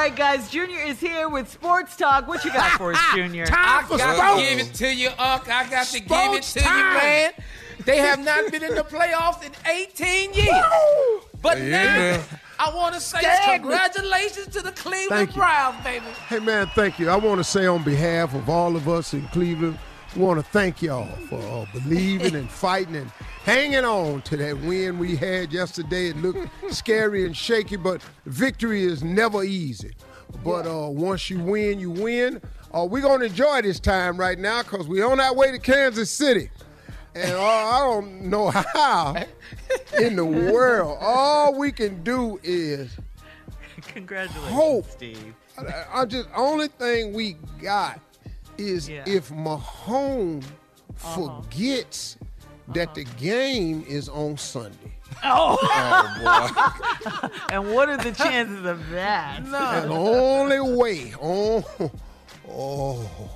Right, guys, Junior is here with Sports Talk. What you got for us, Junior? I got to give it to you, Unc. I got to give it to time. you, man. They have not been in the playoffs in 18 years. But Yeah, now, man. I want to say Stagnant. congratulations to the Cleveland Browns, baby. Hey man, thank you. I want to say on behalf of all of us in Cleveland, we want to thank y'all for uh, believing and fighting and hanging on to that win we had yesterday. It looked scary and shaky, but victory is never easy. But uh, once you win, you win. Uh, we're gonna enjoy this time right now because we're on our way to Kansas City. And uh, I don't know how in the world. All we can do is Congratulations, hope. Steve. I, I just only thing we got is Yeah. if Mahomes uh-huh. forgets uh-huh. that the game is on Sunday. Oh, Oh, and what are the chances of that? And the only way, oh, oh,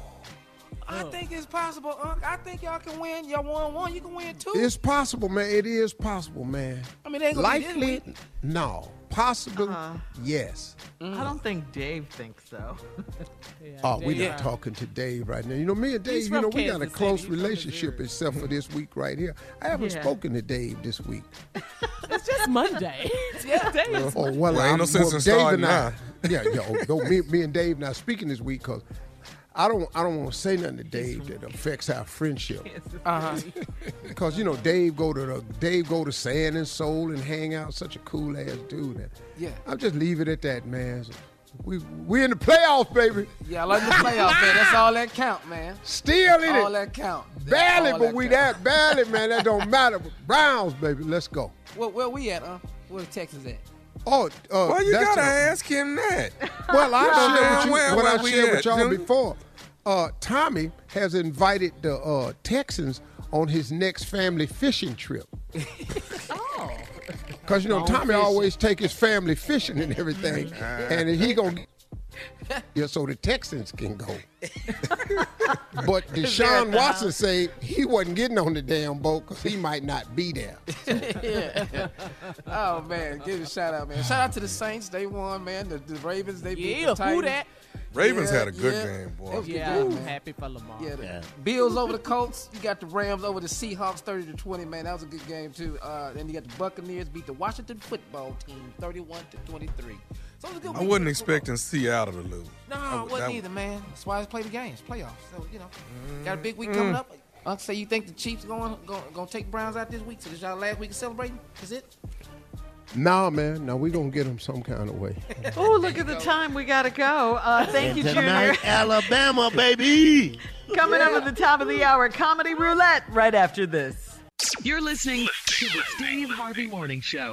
I think it's possible, Unc. I think y'all can win. Y'all won one, you can win two. it's possible, man. It is possible, man. I mean, they ain't gonna be this Likely, no. Possible, Uh-huh. yes. I don't think Dave thinks so. Oh, we're Dave- not talking to Dave right now. You know, me and He's Dave, you know, we got a close City. He's from relationship except for this week right here. I haven't Yeah. spoken to Dave this week. It's just Monday. yeah, Dave. Oh well, Well, I'm, no sense well, in Dave starting and I, now. yeah, yeah. Though me, me and Dave not speaking this week because I don't, I don't want to say nothing to Dave that affects our friendship. Uh-huh. Because you know, Dave go to the, Dave go to Sand and Soul and hang out. Such a cool ass dude. And Yeah. I'll just leave it at that, man. We we in the playoffs, baby. Yeah, I like the playoffs, man. That's all that count, man. Still in all it. that count. That's Barely, but that we count. that barely, man. That don't matter. Browns, baby. Let's go. Where, where we at, huh? Where Texas at? Oh, uh, Why you gotta a- ask him that? Well, I Yeah, shared man, with you, where- what where I shared with y'all before. Uh, Tommy has invited the uh, Texans on his next family fishing trip. Oh. Cause you know Tommy fishing. always take his family fishing and everything, and he gonna yeah, so the Texans can go. But there Deshaun at the Watson house. say he wasn't getting on the damn boat because he might not be there. yeah. Oh man, give a shout out, man. Shout out to the Saints. They won, man. The, the Ravens, they beat Yeah, the who Titans. that? Ravens Yeah, had a good yeah. game, boy. Was a good Yeah, game, I'm happy for Lamar. Yeah, the Yeah. Bills over the Colts. You got the Rams over the Seahawks, thirty to twenty. Man, that was a good game too. Uh, then you got the Buccaneers beat the Washington Football Team, thirty-one to twenty-three. So it was a good I week wasn't for football. expecting Seattle to lose. No, I I w- wasn't that- either, man. That's why I play the games, playoffs. So you know, got a big week Mm. coming up. Uncle say you think the Chiefs going going going to take Browns out this week? So this y'all last week of celebrating? Is it? nah, man. Now we gonna get them some kind of way. Oh, look at the time. We got to go. Uh, thank you, Junior. Alabama, baby. Coming up at the top of the hour, Comedy Roulette, right after this. You're listening to the Steve Harvey Morning Show.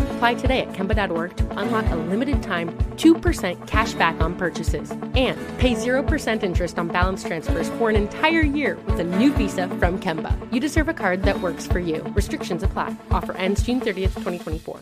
Apply today at Kemba.org to unlock a limited time 2% cash back on purchases and pay 0% interest on balance transfers for an entire year with a new visa from Kemba. You deserve a card that works for you. Restrictions apply. Offer ends June 30th, 2024.